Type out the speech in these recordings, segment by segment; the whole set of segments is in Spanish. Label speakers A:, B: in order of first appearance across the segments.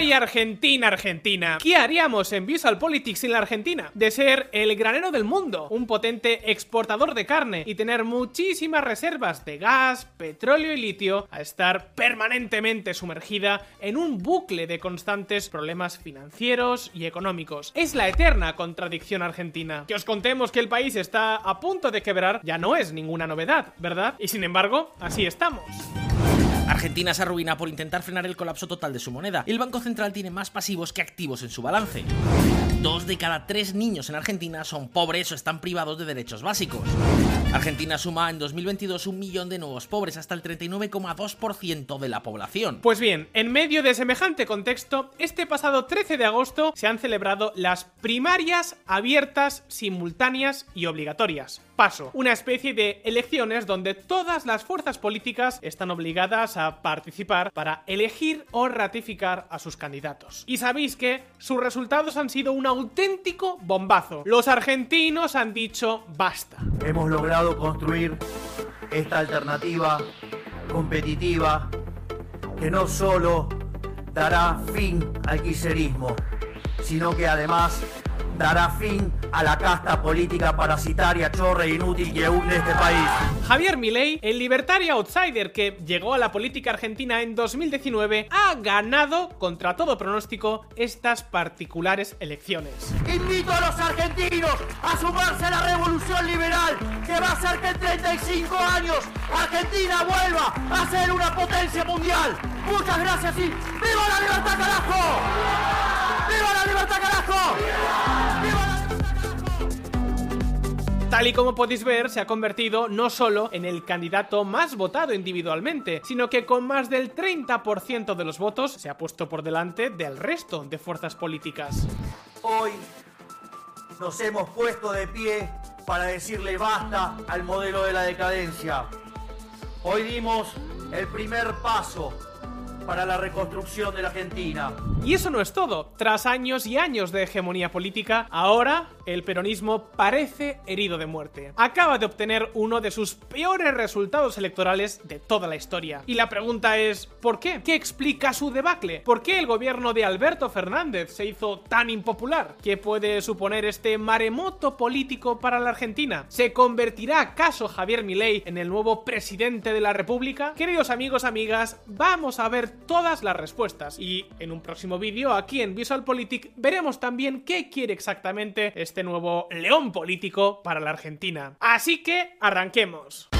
A: ¡Ay, Argentina, Argentina! ¿Qué haríamos en Visual Politics sin la Argentina? De ser el granero del mundo, un potente exportador de carne y tener muchísimas reservas de gas, petróleo y litio, a estar permanentemente sumergida en un bucle de constantes problemas financieros y económicos. Es la eterna contradicción argentina. Que os contemos que el país está a punto de quebrar ya no es ninguna novedad, ¿verdad? Y sin embargo, así estamos.
B: Argentina se arruina por intentar frenar el colapso total de su moneda. El Banco Central tiene más pasivos que activos en su balance. Dos de cada tres niños en Argentina son pobres o están privados de derechos básicos. Argentina suma en 2022 un millón de nuevos pobres, hasta el 39,2% de la población.
A: Pues bien, en medio de semejante contexto, este pasado 13 de agosto se han celebrado las primarias abiertas, simultáneas y obligatorias. Paso, una especie de elecciones donde todas las fuerzas políticas están obligadas a participar para elegir o ratificar a sus candidatos. Y sabéis que sus resultados han sido un auténtico bombazo. Los argentinos han dicho basta.
C: Hemos logrado construir esta alternativa competitiva que no solo dará fin al quiserismo, sino que además dará fin a la casta política parasitaria, chorra e inútil que hunde este país.
A: Javier Milei, el libertario outsider que llegó a la política argentina en 2019, ha ganado, contra todo pronóstico, estas particulares elecciones.
C: Invito a los argentinos a sumarse a la revolución liberal que va a hacer que en 35 años Argentina vuelva a ser una potencia mundial. Muchas gracias y ¡Viva la libertad, carajo! ¡Viva la libertad, carajo!
A: Tal y como podéis ver, se ha convertido no solo en el candidato más votado individualmente, sino que con más del 30% de los votos se ha puesto por delante del resto de fuerzas políticas.
C: Hoy nos hemos puesto de pie para decirle basta al modelo de la decadencia. Hoy dimos el primer paso para la reconstrucción de la Argentina.
A: Y eso no es todo. Tras años y años de hegemonía política, ahora el peronismo parece herido de muerte. Acaba de obtener uno de sus peores resultados electorales de toda la historia. Y la pregunta es, ¿por qué? ¿Qué explica su debacle? ¿Por qué el gobierno de Alberto Fernández se hizo tan impopular? ¿Qué puede suponer este maremoto político para la Argentina? ¿Se convertirá acaso Javier Milei en el nuevo presidente de la República? Queridos amigos, amigas, vamos a ver todas las respuestas y en un próximo vídeo aquí en VisualPolitik veremos también qué quiere exactamente este nuevo león político para la Argentina. Así que arranquemos.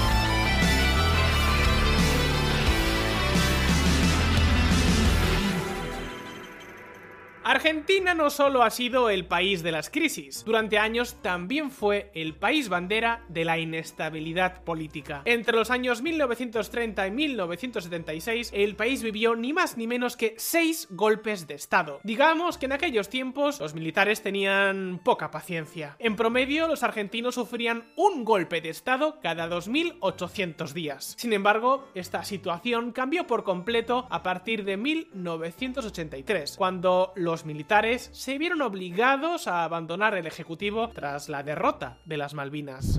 A: Argentina no solo ha sido el país de las crisis, durante años también fue el país bandera de la inestabilidad política. Entre los años 1930 y 1976, el país vivió ni más ni menos que seis golpes de Estado. Digamos que en aquellos tiempos los militares tenían poca paciencia. En promedio, los argentinos sufrían un golpe de Estado cada 2.800 días. Sin embargo, esta situación cambió por completo a partir de 1983, cuando los los militares se vieron obligados a abandonar el Ejecutivo tras la derrota de las Malvinas.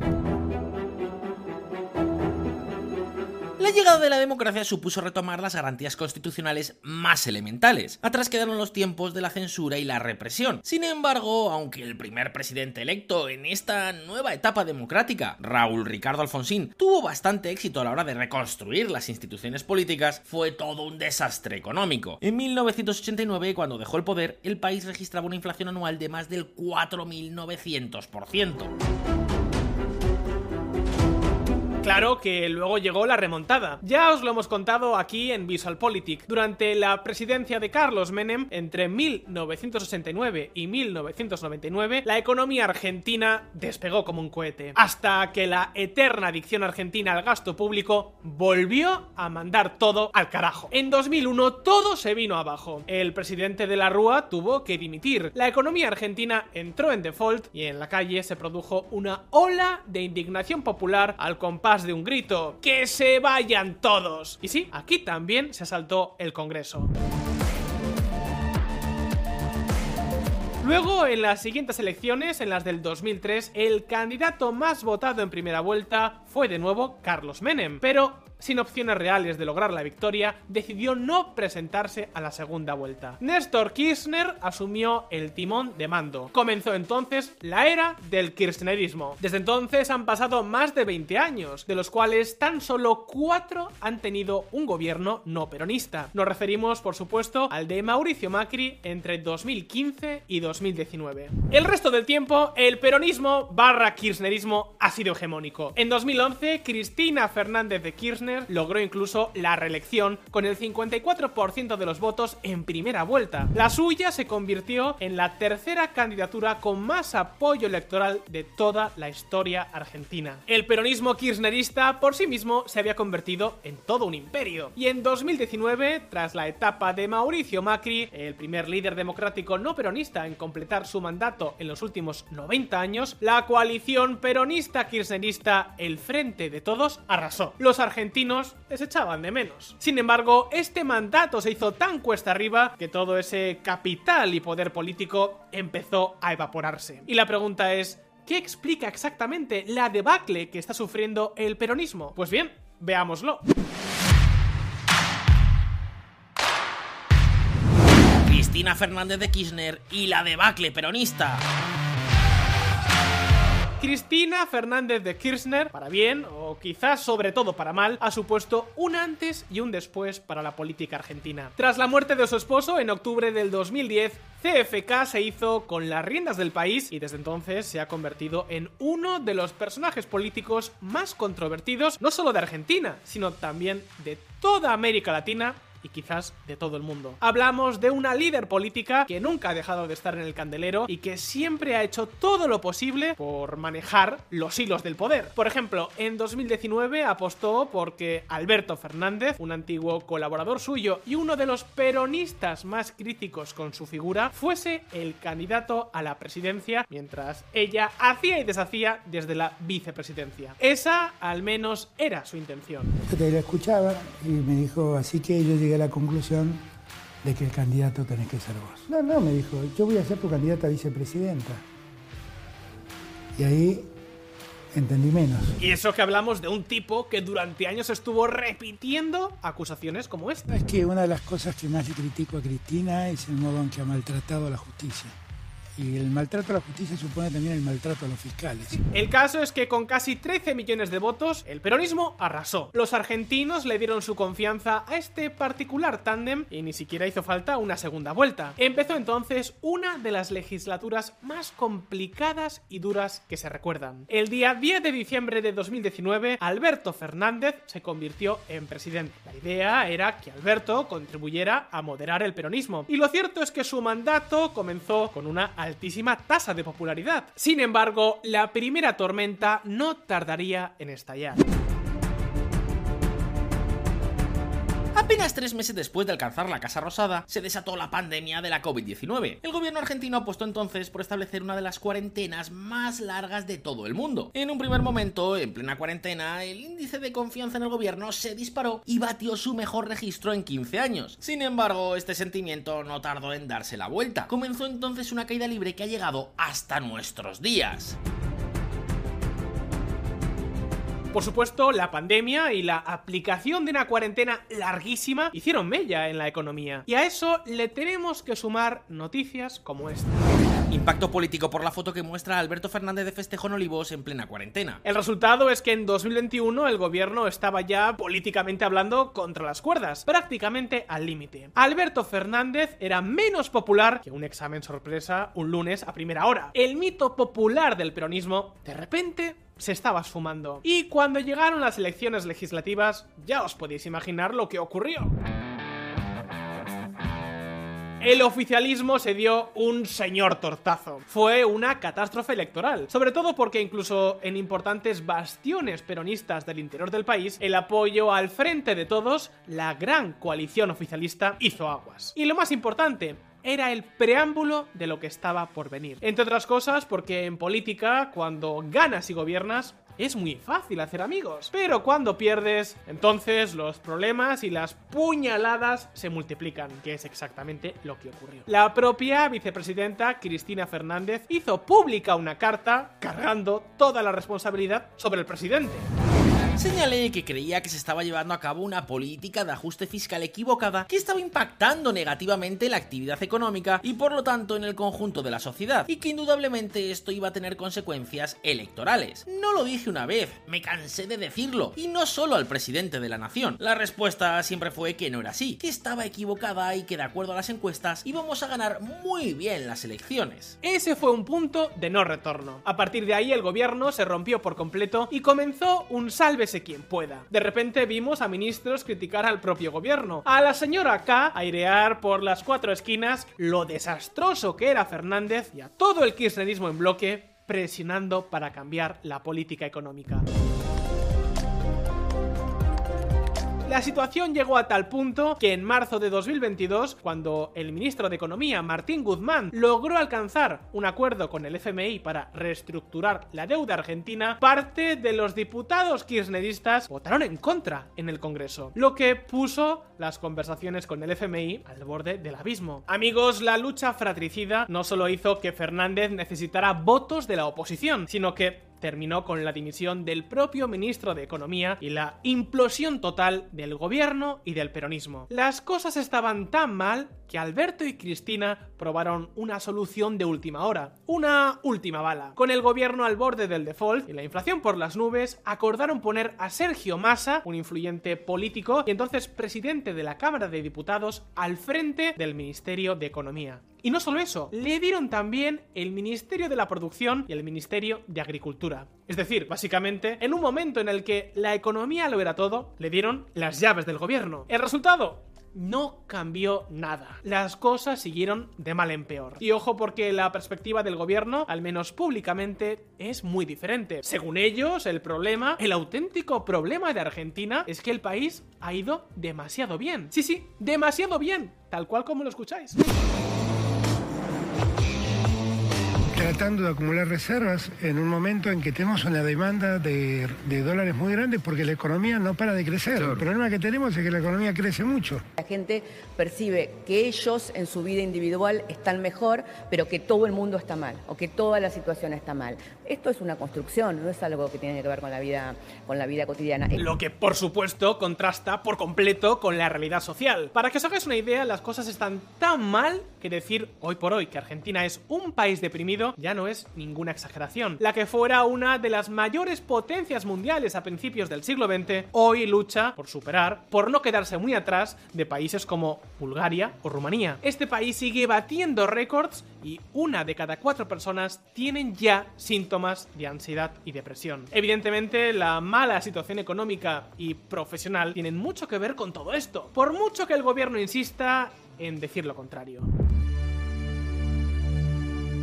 B: La llegada de la democracia supuso retomar las garantías constitucionales más elementales. Atrás quedaron los tiempos de la censura y la represión. Sin embargo, aunque el primer presidente electo en esta nueva etapa democrática, Raúl Ricardo Alfonsín, tuvo bastante éxito a la hora de reconstruir las instituciones políticas, fue todo un desastre económico. En 1989, cuando dejó el poder, el país registraba una inflación anual de más del 4.900%.
A: Claro que luego llegó la remontada. Ya os lo hemos contado aquí en VisualPolitik. Durante la presidencia de Carlos Menem, entre 1969 y 1999, la economía argentina despegó como un cohete. Hasta que la eterna adicción argentina al gasto público volvió a mandar todo al carajo. En 2001 todo se vino abajo. El presidente de la Rúa tuvo que dimitir. La economía argentina entró en default y en la calle se produjo una ola de indignación popular al compás de un grito. ¡Que se vayan todos! Y sí, aquí también se asaltó el Congreso. Luego, en las siguientes elecciones, en las del 2003, el candidato más votado en primera vuelta fue de nuevo Carlos Menem, pero sin opciones reales de lograr la victoria, decidió no presentarse a la segunda vuelta. Néstor Kirchner asumió el timón de mando. Comenzó entonces la era del kirchnerismo. Desde entonces han pasado más de 20 años, de los cuales tan solo 4 han tenido un gobierno no peronista. Nos referimos, por supuesto, al de Mauricio Macri entre 2015 y 2019. El resto del tiempo, el peronismo barra kirchnerismo ha sido hegemónico. En 2011, Cristina Fernández de Kirchner logró incluso la reelección con el 54% de los votos en primera vuelta. La suya se convirtió en la tercera candidatura con más apoyo electoral de toda la historia argentina. El peronismo kirchnerista por sí mismo se había convertido en todo un imperio. Y en 2019, tras la etapa de Mauricio Macri, el primer líder democrático no peronista en completar su mandato en los últimos 90 años, la coalición peronista kirchnerista El Frente de Todos arrasó. Los argentinos les echaban de menos. Sin embargo, este mandato se hizo tan cuesta arriba que todo ese capital y poder político empezó a evaporarse. Y la pregunta es, ¿qué explica exactamente la debacle que está sufriendo el peronismo? Pues bien, veámoslo.
B: Cristina Fernández de Kirchner y la debacle peronista.
A: Cristina Fernández de Kirchner, para bien o quizás sobre todo para mal, ha supuesto un antes y un después para la política argentina. Tras la muerte de su esposo en octubre del 2010, CFK se hizo con las riendas del país y desde entonces se ha convertido en uno de los personajes políticos más controvertidos, no solo de Argentina, sino también de toda América Latina y quizás de todo el mundo. Hablamos de una líder política que nunca ha dejado de estar en el candelero y que siempre ha hecho todo lo posible por manejar los hilos del poder. Por ejemplo, en 2019 apostó porque Alberto Fernández, un antiguo colaborador suyo y uno de los peronistas más críticos con su figura, fuese el candidato a la presidencia mientras ella hacía y deshacía desde la vicepresidencia. Esa al menos era su intención.
D: Te la escuchaba y me dijo, así que yo llegué a la conclusión de que el candidato tenés que ser vos. No, no, me dijo, yo voy a ser tu candidata a vicepresidenta. Y ahí entendí menos.
A: Y eso que hablamos de un tipo que durante años estuvo repitiendo acusaciones como esta.
D: Es que una de las cosas que más le critico a Cristina es el modo en que ha maltratado a la justicia. Y el maltrato a la justicia supone también el maltrato a los fiscales.
A: El caso es que con casi 13 millones de votos, el peronismo arrasó. Los argentinos le dieron su confianza a este particular tándem y ni siquiera hizo falta una segunda vuelta. Empezó entonces una de las legislaturas más complicadas y duras que se recuerdan. El día 10 de diciembre de 2019, Alberto Fernández se convirtió en presidente. La idea era que Alberto contribuyera a moderar el peronismo. Y lo cierto es que su mandato comenzó con una altísima tasa de popularidad. Sin embargo, la primera tormenta no tardaría en estallar.
B: Apenas tres meses después de alcanzar la Casa Rosada, se desató la pandemia de la COVID-19. El gobierno argentino apostó entonces por establecer una de las cuarentenas más largas de todo el mundo. En un primer momento, en plena cuarentena, el índice de confianza en el gobierno se disparó y batió su mejor registro en 15 años. Sin embargo, este sentimiento no tardó en darse la vuelta. Comenzó entonces una caída libre que ha llegado hasta nuestros días.
A: Por supuesto, la pandemia y la aplicación de una cuarentena larguísima hicieron mella en la economía. Y a eso le tenemos que sumar noticias como esta.
B: Impacto político por la foto que muestra Alberto Fernández de festejo en Olivos en plena cuarentena.
A: El resultado es que en 2021 el gobierno estaba ya políticamente hablando contra las cuerdas, prácticamente al límite. Alberto Fernández era menos popular que un examen sorpresa un lunes a primera hora. El mito popular del peronismo, de repente, se estaba esfumando. Y cuando llegaron las elecciones legislativas, ya os podéis imaginar lo que ocurrió. El oficialismo se dio un señor tortazo. Fue una catástrofe electoral, sobre todo porque incluso en importantes bastiones peronistas del interior del país, el apoyo al frente de todos, la gran coalición oficialista, hizo aguas. Y lo más importante, era el preámbulo de lo que estaba por venir. Entre otras cosas, porque en política, cuando ganas y gobiernas, es muy fácil hacer amigos. Pero cuando pierdes, entonces los problemas y las puñaladas se multiplican, que es exactamente lo que ocurrió. La propia vicepresidenta Cristina Fernández hizo pública una carta cargando toda la responsabilidad sobre el presidente.
B: Señalé que creía que se estaba llevando a cabo una política de ajuste fiscal equivocada que estaba impactando negativamente la actividad económica y por lo tanto en el conjunto de la sociedad, y que indudablemente esto iba a tener consecuencias electorales. No lo dije una vez, me cansé de decirlo, y no solo al presidente de la nación. La respuesta siempre fue que no era así, que estaba equivocada y que de acuerdo a las encuestas íbamos a ganar muy bien las elecciones.
A: Ese fue un punto de no retorno. A partir de ahí el gobierno se rompió por completo y comenzó un sálvese quien pueda. De repente vimos a ministros criticar al propio gobierno, a la señora K airear por las cuatro esquinas lo desastroso que era Fernández y a todo el kirchnerismo en bloque presionando para cambiar la política económica. La situación llegó a tal punto que en marzo de 2022, cuando el ministro de Economía, Martín Guzmán, logró alcanzar un acuerdo con el FMI para reestructurar la deuda argentina, parte de los diputados kirchneristas votaron en contra en el Congreso, lo que puso las conversaciones con el FMI al borde del abismo. Amigos, la lucha fratricida no solo hizo que Fernández necesitara votos de la oposición, sino que terminó con la dimisión del propio ministro de Economía y la implosión total del gobierno y del peronismo. Las cosas estaban tan mal que Alberto y Cristina probaron una solución de última hora, una última bala. Con el gobierno al borde del default y la inflación por las nubes, acordaron poner a Sergio Massa, un influyente político y entonces presidente de la Cámara de Diputados, al frente del Ministerio de Economía. Y no solo eso, le dieron también el Ministerio de la Producción y el Ministerio de Agricultura. Es decir, básicamente, en un momento en el que la economía lo era todo, le dieron las llaves del gobierno. ¿El resultado? no cambió nada. Las cosas siguieron de mal en peor. Y ojo porque la perspectiva del gobierno, al menos públicamente, es muy diferente. Según ellos, el problema, el auténtico problema de Argentina es que el país ha ido demasiado bien. Sí, sí, demasiado bien, tal cual como lo escucháis.
D: Tratando de acumular reservas en un momento en que tenemos una demanda de, dólares muy grande porque la economía no para de crecer. El problema que tenemos es que la economía crece mucho.
E: La gente percibe que ellos en su vida individual están mejor, pero que todo el mundo está mal o que toda la situación está mal. Esto es una construcción, no es algo que tiene que ver con la vida, con la vida cotidiana.
A: Lo que por supuesto contrasta por completo con la realidad social. Para que os hagáis una idea, las cosas están tan mal que decir hoy por hoy que Argentina es un país deprimido ya no es ninguna exageración. La que fuera una de las mayores potencias mundiales a principios del siglo XX, hoy lucha por superar, por no quedarse muy atrás de países como Bulgaria o Rumanía. Este país sigue batiendo récords y una de cada cuatro personas tienen ya síntomas de ansiedad y depresión. Evidentemente, la mala situación económica y profesional tienen mucho que ver con todo esto, por mucho que el gobierno insista en decir lo contrario.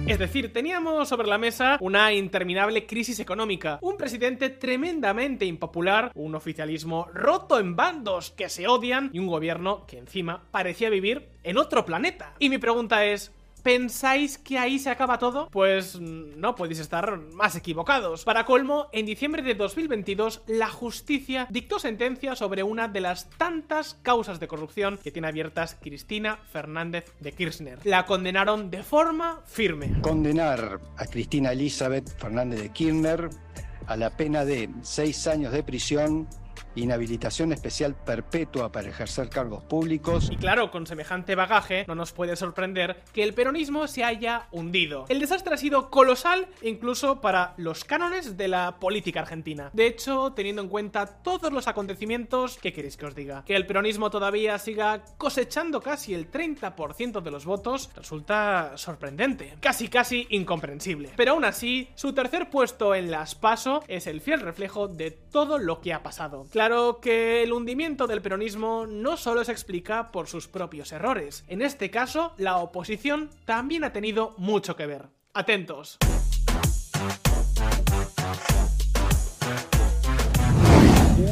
A: Es decir, teníamos sobre la mesa una interminable crisis económica, un presidente tremendamente impopular, un oficialismo roto en bandos que se odian y un gobierno que encima parecía vivir en otro planeta. Y mi pregunta es, ¿Pensáis que ahí se acaba todo? Pues no podéis estar más equivocados. Para colmo, en diciembre de 2022, la justicia dictó sentencia sobre una de las tantas causas de corrupción que tiene abiertas Cristina Fernández de Kirchner. La condenaron de forma firme.
F: Condenar a Cristina Elizabeth Fernández de Kirchner a la pena de seis años de prisión inhabilitación especial perpetua para ejercer cargos públicos.
A: Y claro, con semejante bagaje, no nos puede sorprender que el peronismo se haya hundido. El desastre ha sido colosal incluso para los cánones de la política argentina. De hecho, teniendo en cuenta todos los acontecimientos, ¿qué queréis que os diga? Que el peronismo todavía siga cosechando casi el 30% de los votos resulta sorprendente, casi casi incomprensible. Pero aún así, su tercer puesto en las PASO es el fiel reflejo de todo lo que ha pasado. Claro que el hundimiento del peronismo no solo se explica por sus propios errores. En este caso, la oposición también ha tenido mucho que ver. Atentos.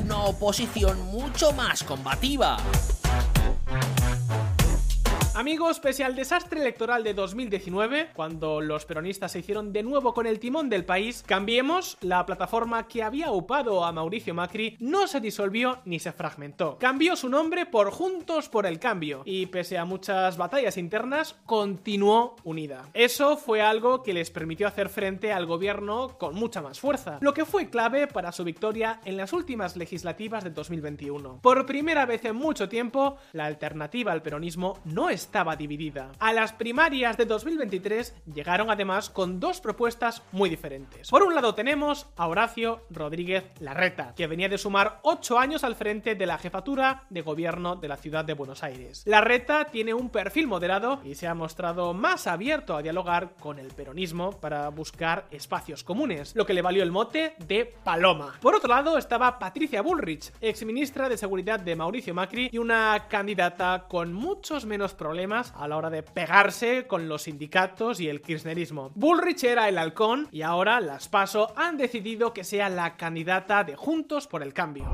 B: Una oposición mucho más combativa.
A: Amigos, pese al desastre electoral de 2019, cuando los peronistas se hicieron de nuevo con el timón del país, Cambiemos, la plataforma que había upado a Mauricio Macri, no se disolvió ni se fragmentó. Cambió su nombre por Juntos por el Cambio y pese a muchas batallas internas, continuó unida. Eso fue algo que les permitió hacer frente al gobierno con mucha más fuerza, lo que fue clave para su victoria en las últimas legislativas de 2021. Por primera vez en mucho tiempo, la alternativa al peronismo no es estaba dividida. A las primarias de 2023 llegaron además con dos propuestas muy diferentes. Por un lado tenemos a Horacio Rodríguez Larreta, que venía de sumar 8 años al frente de la jefatura de gobierno de la ciudad de Buenos Aires. Larreta tiene un perfil moderado y se ha mostrado más abierto a dialogar con el peronismo para buscar espacios comunes, lo que le valió el mote de Paloma. Por otro lado estaba Patricia Bullrich, exministra de Seguridad de Mauricio Macri y una candidata con muchos menos problemas a la hora de pegarse con los sindicatos y el kirchnerismo. Bullrich era el halcón y ahora las PASO han decidido que sea la candidata de Juntos por el Cambio.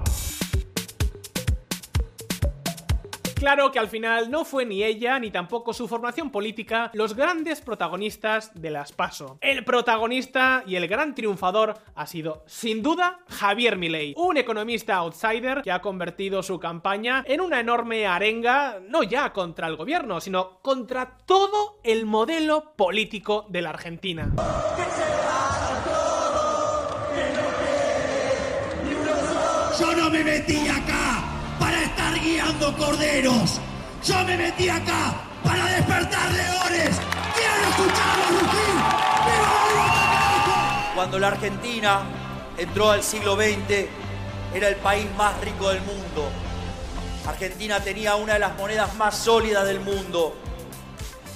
A: Claro que al final no fue ni ella ni tampoco su formación política los grandes protagonistas de las PASO. El protagonista y el gran triunfador ha sido, sin duda, Javier Milei, un economista outsider que ha convertido su campaña en una enorme arenga, no ya contra el gobierno, sino contra todo el modelo político de la Argentina.
G: Yo no me metí acá corderos. Yo me metí acá para despertar leones. Quiero escucharlo rugir.
H: Cuando la Argentina entró al siglo XX, era el país más rico del mundo. Argentina tenía una de las monedas más sólidas del mundo.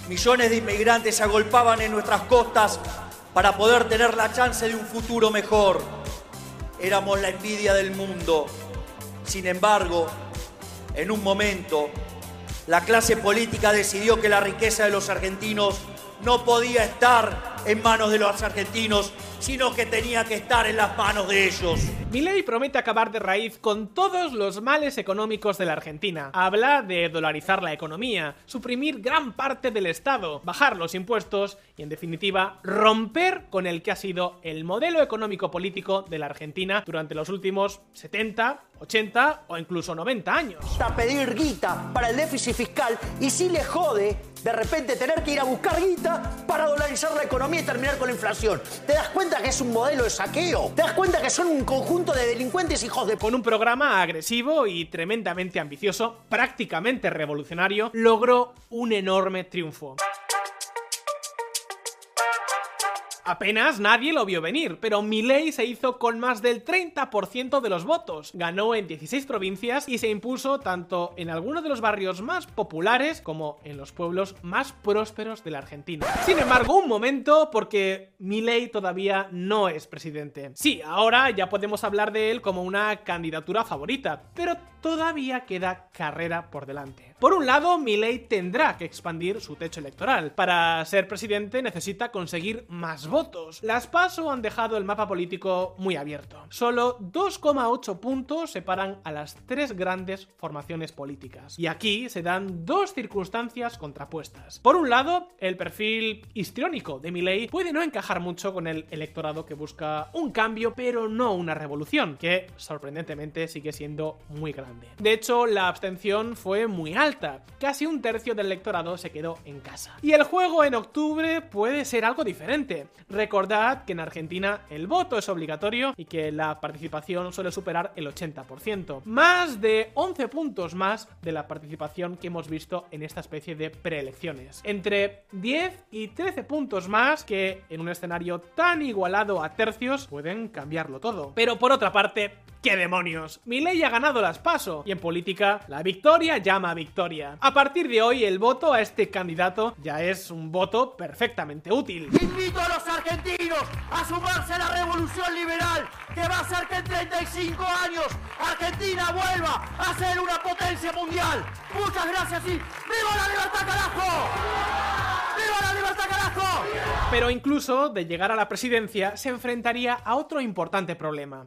H: Millones de inmigrantes se agolpaban en nuestras costas para poder tener la chance de un futuro mejor. Éramos la envidia del mundo. Sin embargo, en un momento, la clase política decidió que la riqueza de los argentinos no podía estar en manos de los argentinos, sino que tenía que estar en las manos de ellos.
A: Milei promete acabar de raíz con todos los males económicos de la Argentina. Habla de dolarizar la economía, suprimir gran parte del Estado, bajar los impuestos y, en definitiva, romper con el que ha sido el modelo económico político de la Argentina durante los últimos 70, 80 o incluso 90 años.
I: A pedir guita para el déficit fiscal y si le jode de repente tener que ir a buscar guita para dolarizar la economía y terminar con la inflación. ¿Te das cuenta que es un modelo de saqueo? ¿Te das cuenta que son un conjunto de delincuentes hijos de...
A: Con un programa agresivo y tremendamente ambicioso, prácticamente revolucionario, logró un enorme triunfo. Apenas nadie lo vio venir, pero Milei se hizo con más del 30% de los votos. Ganó en 16 provincias y se impuso tanto en algunos de los barrios más populares como en los pueblos más prósperos de la Argentina. Sin embargo, un momento porque Milei todavía no es presidente. Sí, ahora ya podemos hablar de él como una candidatura favorita, pero todavía queda carrera por delante. Por un lado, Milei tendrá que expandir su techo electoral. Para ser presidente necesita conseguir más votos. Las PASO han dejado el mapa político muy abierto. Solo 2,8 puntos separan a las tres grandes formaciones políticas. Y aquí se dan dos circunstancias contrapuestas. Por un lado, el perfil histriónico de Milei puede no encajar mucho con el electorado que busca un cambio, pero no una revolución, que sorprendentemente sigue siendo muy grande. De hecho, la abstención fue muy alta. Casi un tercio del electorado se quedó en casa. Y el juego en octubre puede ser algo diferente. Recordad que en Argentina el voto es obligatorio y que la participación suele superar el 80%. Más de 11 puntos más de la participación que hemos visto en esta especie de preelecciones. Entre 10 y 13 puntos más que en un escenario tan igualado a tercios pueden cambiarlo todo. Pero por otra parte, ¿qué demonios? Mi ley ha ganado las paso y en política la victoria llama a victoria a partir de hoy, el voto a este candidato ya es un voto perfectamente útil.
G: Invito a argentinos a sumarse a la revolución liberal que va a hacer que en 35 años Argentina vuelva a ser una potencia mundial. Muchas gracias y ¡Viva la libertad, carajo! ¡Viva la libertad, carajo!
A: Pero incluso de llegar a la presidencia se enfrentaría a otro importante problema.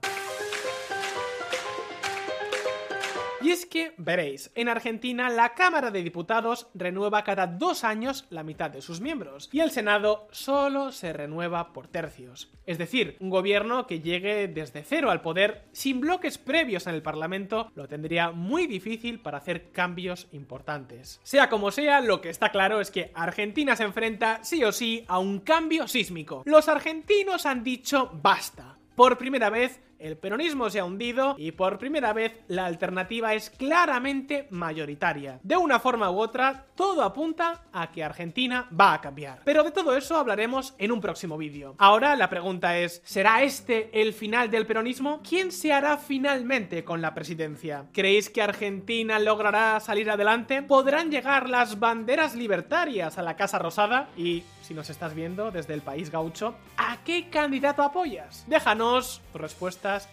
A: Y es que, veréis, en Argentina la Cámara de Diputados renueva cada dos años la mitad de sus miembros y el Senado solo se renueva por tercios. Es decir, un gobierno que llegue desde cero al poder sin bloques previos en el Parlamento lo tendría muy difícil para hacer cambios importantes. Sea como sea, lo que está claro es que Argentina se enfrenta sí o sí a un cambio sísmico. Los argentinos han dicho basta. Por primera vez, el peronismo se ha hundido y por primera vez la alternativa es claramente mayoritaria. De una forma u otra, todo apunta a que Argentina va a cambiar. Pero de todo eso hablaremos en un próximo vídeo. Ahora la pregunta es, ¿será este el final del peronismo? ¿Quién se hará finalmente con la presidencia? ¿Creéis que Argentina logrará salir adelante? ¿Podrán llegar las banderas libertarias a la Casa Rosada? Y si nos estás viendo desde el país gaucho, ¿a qué candidato apoyas? Déjanos tu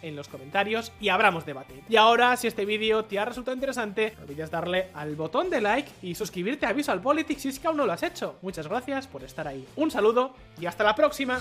A: en los comentarios y abramos debate. Y ahora, si este vídeo te ha resultado interesante, no olvides darle al botón de like y suscribirte a Visual Politics si es que aún no lo has hecho. Muchas gracias por estar ahí. Un saludo y hasta la próxima.